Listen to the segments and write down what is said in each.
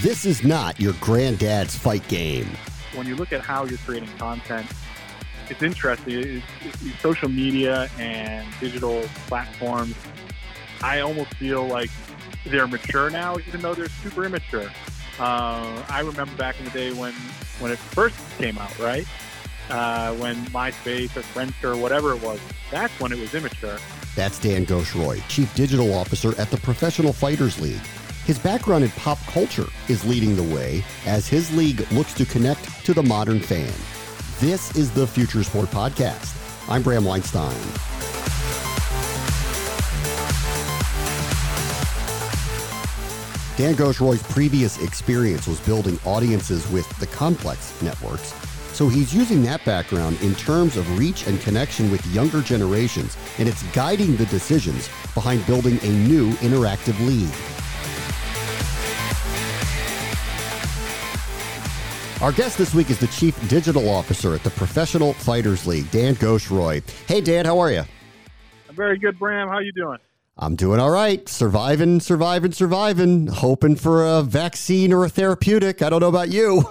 This is not your granddad's fight game. When you look at how you're creating content, it's interesting. It's, it's social media and digital platforms, I almost feel like they're mature now, even though they're super immature. Uh, I remember back in the day when, when it first came out, right? Uh, when MySpace or Friendster or whatever it was, that's when it was immature. That's Dan Ghosh Roy, Chief Digital Officer at the Professional Fighters League. His background in pop culture is leading the way as his league looks to connect to the modern fan. This is the Future Sport Podcast. I'm Bram Weinstein. Dan Ghosh Roy's previous experience was building audiences with the complex networks, so he's using that background in terms of reach and connection with younger generations, and it's guiding the decisions behind building a new interactive league. Our guest this week is the Chief Digital Officer at the Professional Fighters League, Dan Ghosh Roy. Hey, Dan, how are you? I'm very good, Bram. How you doing? I'm doing all right. Surviving, surviving, surviving. Hoping for a vaccine or a therapeutic. I don't know about you.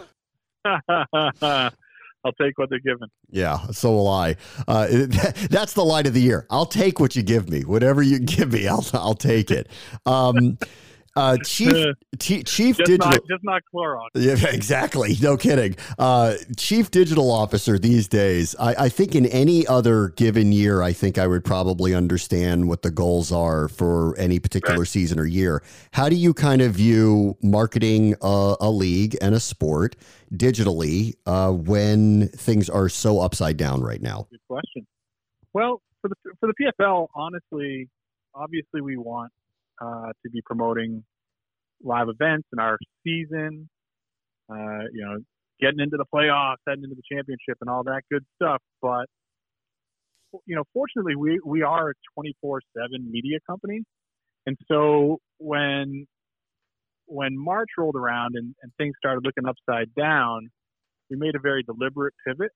I'll take what they're giving. Yeah, so will I. Uh, that's the light of the year. I'll take what you give me. Whatever you give me, I'll I'll take it. Um, uh, chief t- chief just digital not, just not Clorox. Yeah, exactly. No kidding. Uh, chief digital officer these days. I, I, think in any other given year, I think I would probably understand what the goals are for any particular right. season or year. How do you kind of view marketing a, a league and a sport digitally uh, when things are so upside down right now? Good question. Well, for the for the PFL, honestly, obviously we want uh, to be promoting live events in our season. Uh, you know, getting into the playoffs, heading into the championship, and all that good stuff. But you know, fortunately, we we are a 24/7 media company, and so when when March rolled around and, and things started looking upside down, we made a very deliberate pivot,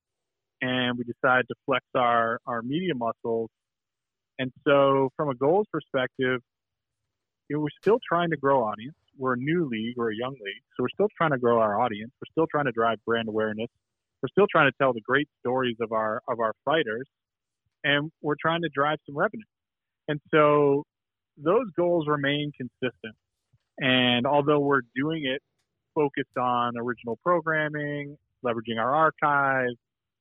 and we decided to flex our our media muscles. And so, from a goals perspective, we're still trying to grow audience. We're a new league we're a young league, so we're still trying to grow our audience. We're still trying to drive brand awareness. We're still trying to tell the great stories of our of our fighters, and we're trying to drive some revenue. And so those goals remain consistent. And although we're doing it focused on original programming, leveraging our archive,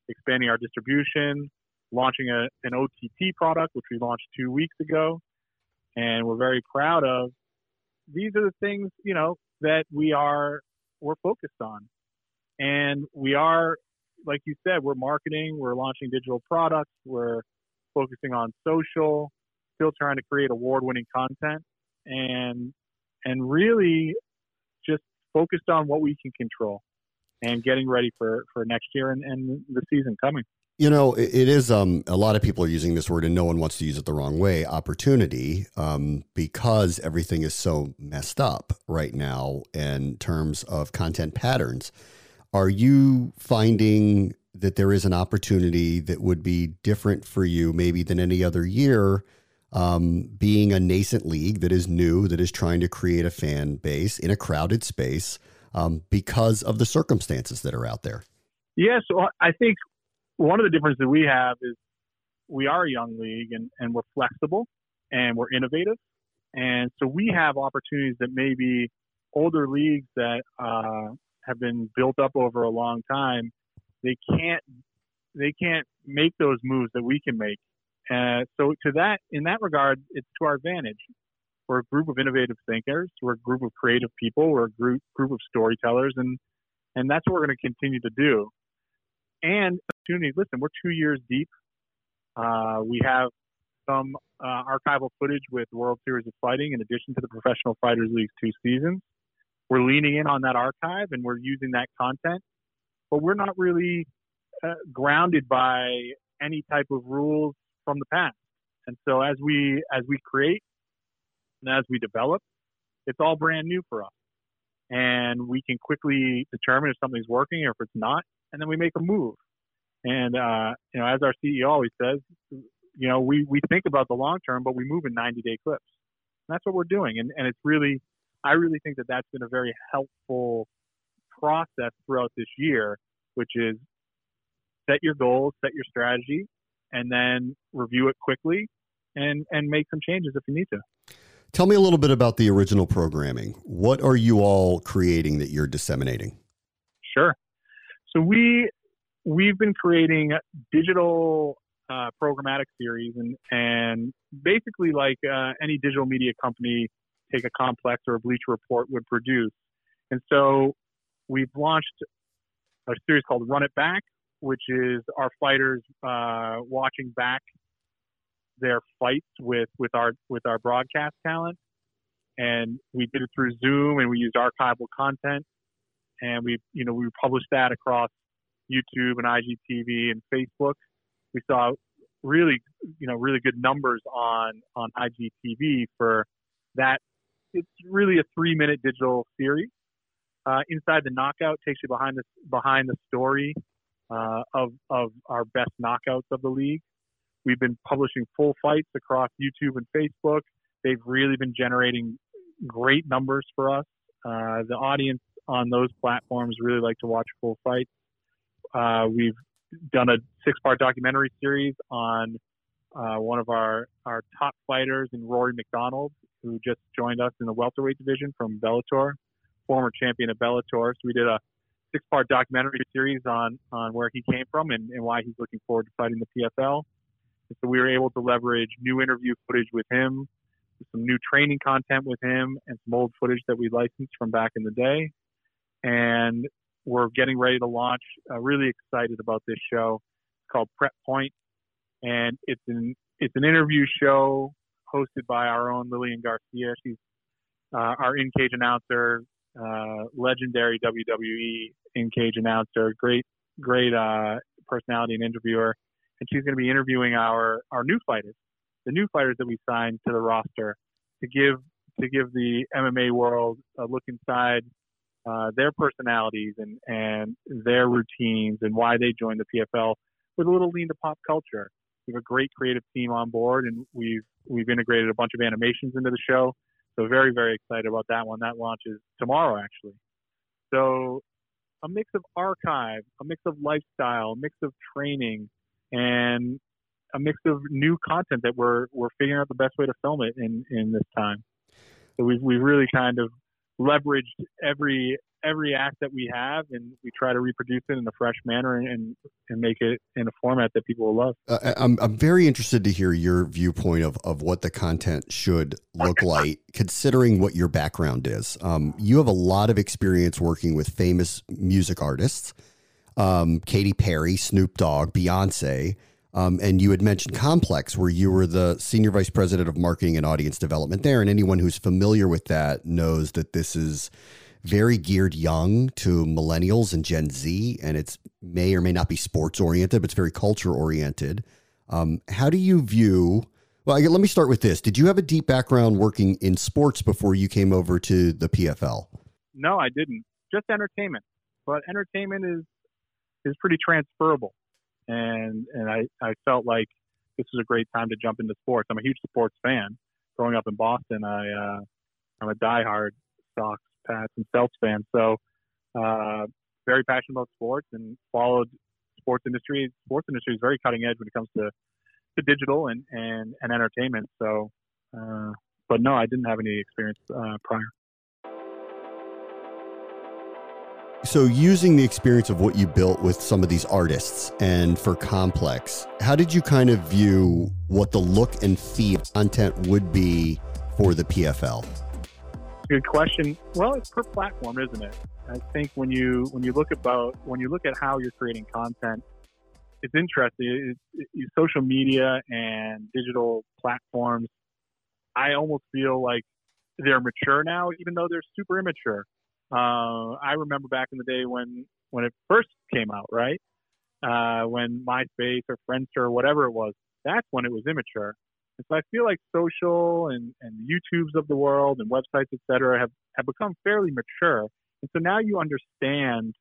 expanding our distribution, launching a, an OTT product, which we launched two weeks ago, and we're very proud of. These are the things you know that we are we're focused on, and we are like you said, we're marketing, we're launching digital products, we're focusing on social, still trying to create award-winning content, and and really just focused on what we can control and getting ready for for next year and, and the season coming. You know, it is. Um, a lot of people are using this word, and no one wants to use it the wrong way. Opportunity, um, because everything is so messed up right now in terms of content patterns. Are you finding that there is an opportunity that would be different for you, maybe than any other year? Um, being a nascent league that is new, that is trying to create a fan base in a crowded space um, because of the circumstances that are out there. Yes, I think one of the differences that we have is we are a young league and, and we're flexible and we're innovative. And so we have opportunities that maybe older leagues that uh, have been built up over a long time, they can't they can't make those moves that we can make. Uh, so to that, in that regard, it's to our advantage. We're a group of innovative thinkers. We're a group of creative people. We're a group group of storytellers, and and that's what we're going to continue to do. And opportunity. Listen, we're two years deep. Uh, we have some uh, archival footage with World Series of Fighting in addition to the Professional Fighters League's two seasons. We're leaning in on that archive and we're using that content, but we're not really uh, grounded by any type of rules from the past. And so as we as we create and as we develop, it's all brand new for us. And we can quickly determine if something's working or if it's not, and then we make a move. And uh, you know, as our CEO always says, you know, we, we think about the long term, but we move in 90 day clips. And that's what we're doing. And, and it's really, I really think that that's been a very helpful process throughout this year, which is set your goals, set your strategy, and then review it quickly and, and make some changes if you need to. Tell me a little bit about the original programming. What are you all creating that you're disseminating? Sure. So we we've been creating digital uh, programmatic series, and and basically like uh, any digital media company, take a complex or a Bleacher Report would produce. And so we've launched a series called Run It Back, which is our fighters uh, watching back their fights with with our with our broadcast talent, and we did it through Zoom, and we used archival content, and we you know we published that across YouTube and IGTV and Facebook. We saw really, you know, really good numbers on on IGTV for that. It's really a three minute digital series. Uh, Inside the Knockout takes you behind the behind the story uh, of of our best knockouts of the league. We've been publishing full fights across YouTube and Facebook. They've really been generating great numbers for us. Uh, the audience on those platforms really like to watch full fights. Uh, we've done a six-part documentary series on uh, one of our, our top fighters in Rory MacDonald, who just joined us in the welterweight division from Bellator, former champion of Bellator. So we did a six-part documentary series on on where he came from and, and why he's looking forward to fighting the PFL. And so we were able to leverage new interview footage with him, some new training content with him, and some old footage that we licensed from back in the day. And we're getting ready to launch. Uh, really excited about this show. It's called Prep Point, and it's an it's an interview show hosted by our own Lillian Garcia. She's uh, our in cage announcer, uh, legendary WWE in cage announcer, great great uh, personality and interviewer, and she's going to be interviewing our our new fighters, the new fighters that we signed to the roster, to give to give the MMA world a look inside uh, their personalities and, and their routines and why they joined the PFL with a little lean to pop culture. We have a great creative team on board, and we've we've integrated a bunch of animations into the show. So very very excited about that one. That launches tomorrow actually. So a mix of archive, a mix of lifestyle, a mix of training, and a mix of new content that we're we're figuring out the best way to film it in in this time. So we've we've really kind of leveraged every every act that we have and we try to reproduce it in a fresh manner and and make it in a format that people will love. Uh, I'm I'm very interested to hear your viewpoint of of what the content should look like, considering what your background is. Um, you have a lot of experience working with famous music artists, um, Katy Perry, Snoop Dogg, Beyonce. Um, and you had mentioned Complex, where you were the senior vice president of marketing and audience development there. And anyone who's familiar with that knows that this is very geared young to millennials and Gen Z, and it's may or may not be sports oriented, but it's very culture oriented. Um, how do you view? Well, let me start with this. Did you have a deep background working in sports before you came over to the PFL? No, I didn't. Just entertainment, but entertainment is is pretty transferable and and I I felt like this was a great time to jump into sports. I'm a huge sports fan. Growing up in Boston, I uh, I'm a diehard Sox, Pats, and Celtics fan. So uh, very passionate about sports and followed sports industry. Sports industry is very cutting edge when it comes to to digital and and, and entertainment. So, uh, but no, I didn't have any experience uh, prior. So, using the experience of what you built with some of these artists and for Complex, how did you kind of view what the look and feel content would be for the PFL? Good question. Well, it's per platform, isn't it? I think when you when you look about when you look at how you're creating content, it's interesting. It's, it's, social media and digital platforms. I almost feel like they're mature now, even though they're super immature. Uh, I remember back in the day when when it first came out, right? Uh, when MySpace or Friendster or whatever it was, that's when it was immature. And so I feel like social and, and YouTubes of the world and websites, et cetera, have, have become fairly mature. And so now you understand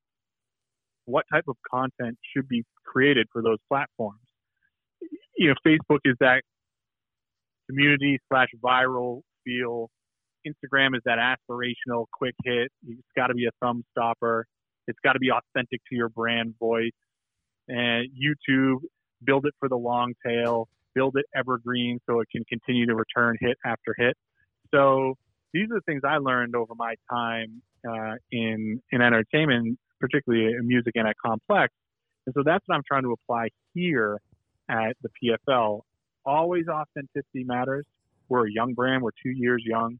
what type of content should be created for those platforms. You know, Facebook is that community slash viral feel. Instagram is that aspirational quick hit. It's got to be a thumb stopper. It's got to be authentic to your brand voice. And YouTube, build it for the long tail, build it evergreen so it can continue to return hit after hit. So these are the things I learned over my time uh, in in entertainment particularly in music and at Complex. And so that's what I'm trying to apply here at the PFL. Always authenticity matters. We're a young brand. We're two years young,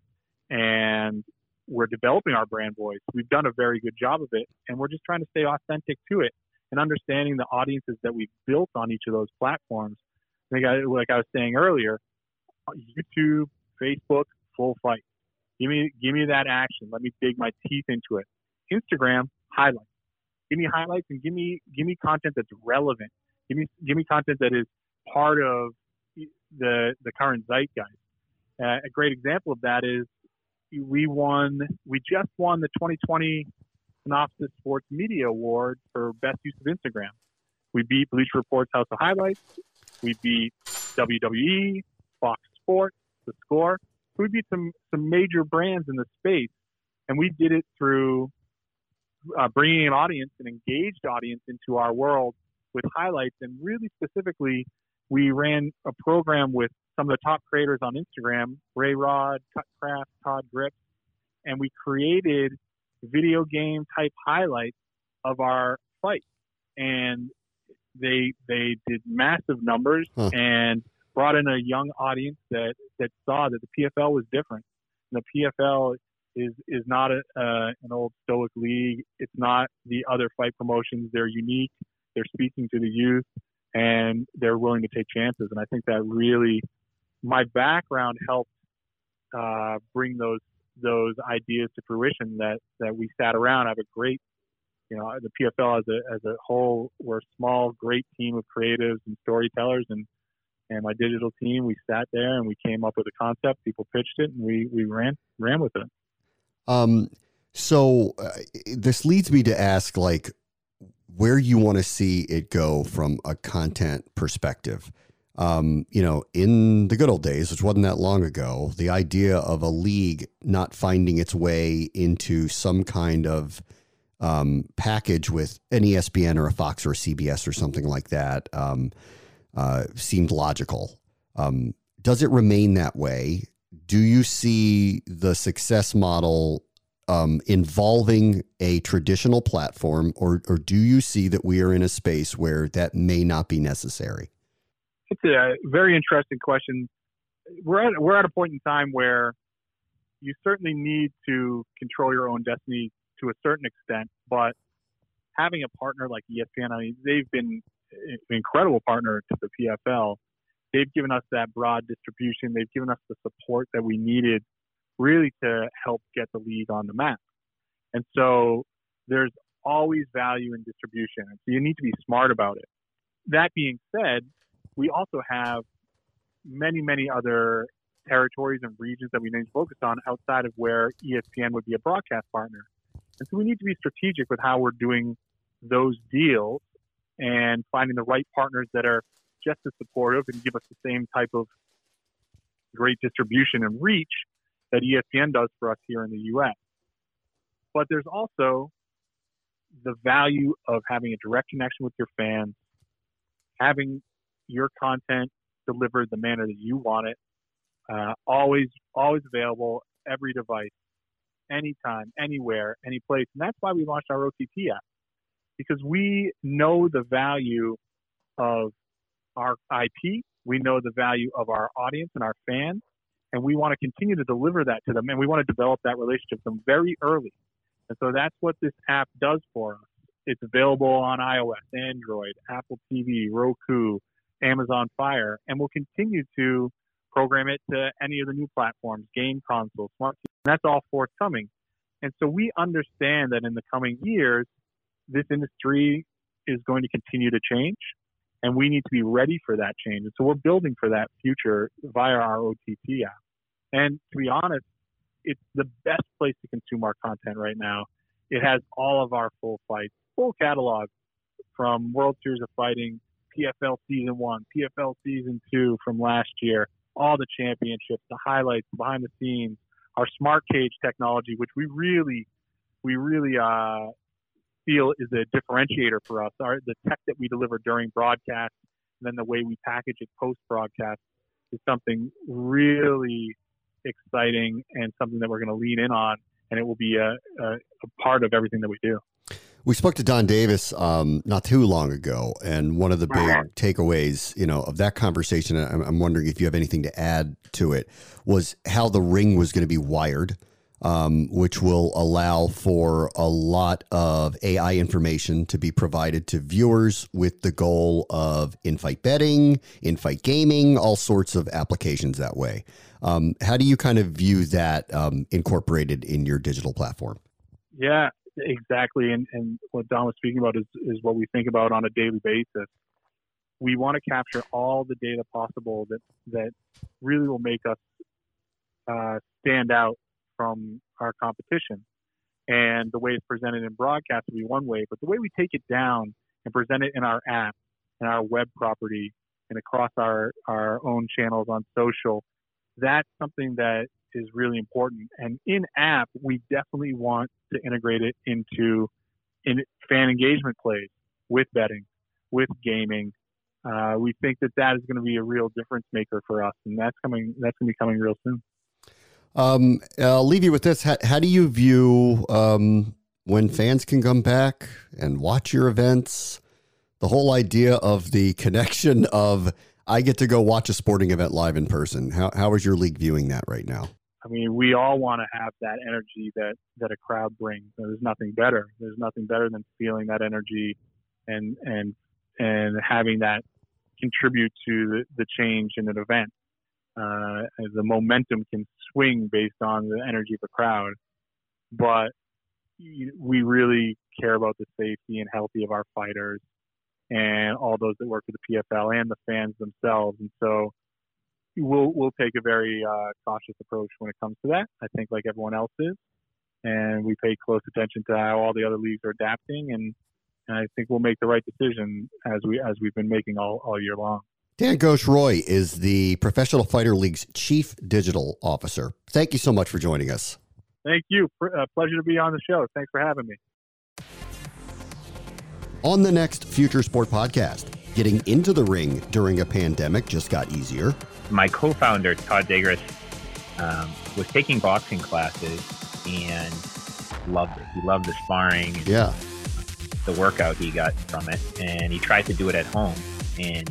and we're developing our brand voice. We've done a very good job of it, and we're just trying to stay authentic to it and understanding the audiences that we've built on each of those platforms. Like I, like I was saying earlier, YouTube, Facebook, full fight. Give me, give me that action. Let me dig my teeth into it. Instagram, highlights. Give me highlights and give me give me content that's relevant. Give me give me content that is part of the the current zeitgeist. Uh, a great example of that is we won we just won the 2020 Cynopsis Sports Media Award for best use of Instagram. We beat Bleacher Report's House of Highlights. We beat WWE, Fox Sports, The Score. We beat some some major brands in the space, and we did it through uh, bringing an audience, an engaged audience, into our world with highlights. And really specifically, we ran a program with some of the top creators on Instagram, Ray Rod, Cutcraft, Todd Grip, and we created video game type highlights of our fight. And they they did massive numbers huh. and brought in a young audience that that saw that the PFL was different. And the PFL is is not a, uh, an old stoic league. It's not the other fight promotions. They're unique. They're speaking to the youth, and they're willing to take chances. And I think that really, my background helped uh, bring those those ideas to fruition. That that we sat around. I have a great, you know, the PFL as a as a whole, we're a small, great team of creatives and storytellers, and and my digital team, we sat there and we came up with a concept. People pitched it, and we we ran ran with it. Um, so uh, this leads me to ask, like, where you want to see it go from a content perspective. Um, you know, in the good old days, which wasn't that long ago, the idea of a league not finding its way into some kind of um, package with an ESPN or a Fox or a CBS or something like that um, uh, seemed logical. Um, does it remain that way? do you see the success model um, involving a traditional platform, or, or do you see that we are in a space where that may not be necessary? It's a very interesting question. We're at, we're at a point in time where you certainly need to control your own destiny to a certain extent, but having a partner like ESPN, I mean, they've been an incredible partner to the PFL they've given us that broad distribution. They've given us the support that we needed really to help get the league on the map. And so there's always value in distribution. And so you need to be smart about it. That being said, we also have many, many other territories and regions that we need to focus on outside of where ESPN would be a broadcast partner. And so we need to be strategic with how we're doing those deals and finding the right partners that are just as supportive and give us the same type of great distribution and reach that ESPN does for us here in the U.S. But there's also the value of having a direct connection with your fans, having your content delivered the manner that you want it, uh, always always available, every device, anytime, anywhere, any place. And that's why we launched our OTT app because we know the value of our IP. We know the value of our audience and our fans, and we want to continue to deliver that to them. And we want to develop that relationship them very early. And so that's what this app does for us. It's available on iOS, Android, Apple TV, Roku, Amazon Fire, and we'll continue to program it to any of the new platforms, game consoles, smart TVs. That's all forthcoming. And so we understand that in the coming years, this industry is going to continue to change, and we need to be ready for that change. And so we're building for that future via our OTT app. And to be honest, it's the best place to consume our content right now. It has all of our full fights, full catalog from World Series of Fighting, PFL Season 1, PFL Season 2 from last year, all the championships, the highlights, behind the scenes, our smart cage technology, which we really, we really uh, feel is a differentiator for us. Our, the tech that we deliver during broadcast and then the way we package it post broadcast is something really exciting and something that we're going to lean in on, and it will be a, a, a part of everything that we do. We spoke to Donn Davis um, not too long ago, and one of the big takeaways, you know, of that conversation, I'm, I'm wondering if you have anything to add to it, was how the ring was going to be wired um, which will allow for a lot of AI information to be provided to viewers with the goal of in-fight betting, in-fight gaming, all sorts of applications that way. Um, how do you kind of view that um, incorporated in your digital platform? Yeah, exactly. And, and what Donn was speaking about is, is what we think about on a daily basis. We want to capture all the data possible that, that really will make us uh, stand out from our competition. And the way it's presented in broadcast will be one way, but the way we take it down and present it in our app and our web property and across our, our own channels on social, that's something that is really important. And in app, we definitely want to integrate it into in fan engagement plays with betting, with gaming. Uh, we think that that is going to be a real difference maker for us, and that's coming. That's going to be coming real soon. Um, I'll leave you with this. How, how do you view um, when fans can come back and watch your events? The whole idea of the connection of I get to go watch a sporting event live in person. How, how is your league viewing that right now? I mean, we all want to have that energy that, that a crowd brings. There's nothing better. There's nothing better than feeling that energy and, and, and having that contribute to the, the change in an event uh, the momentum can swing based on the energy of the crowd. But we really care about the safety and healthy of our fighters and all those that work for the PFL and the fans themselves. And so we'll we'll take a very uh, cautious approach when it comes to that. I think like everyone else is, and we pay close attention to how all the other leagues are adapting, and, and I think we'll make the right decision as we as we've been making all, all year long. Dan Ghosh Roy is the Professional Fighter League's Chief Digital Officer. Thank you so much for joining us. Thank you. Uh, pleasure to be on the show. Thanks for having me. On the next Future Sport podcast, getting into the ring during a pandemic just got easier. My co founder, Todd Dagres, um, was taking boxing classes and loved it. He loved the sparring. yeah. The workout he got from it. And he tried to do it at home. And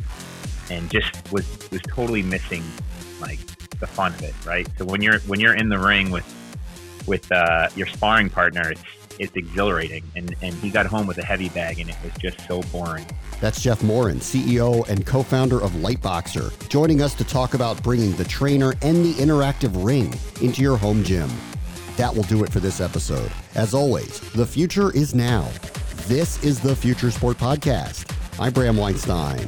and just was was totally missing like the fun of it, right? So when you're when you're in the ring with with uh, your sparring partner, it's it's exhilarating. And and he got home with a heavy bag, and it was just so boring. That's Jeff Morin, CEO and co-founder of Lightboxer, joining us to talk about bringing the trainer and the interactive ring into your home gym. That will do it for this episode. As always, the future is now. This is the Future Sport Podcast. I'm Bram Weinstein.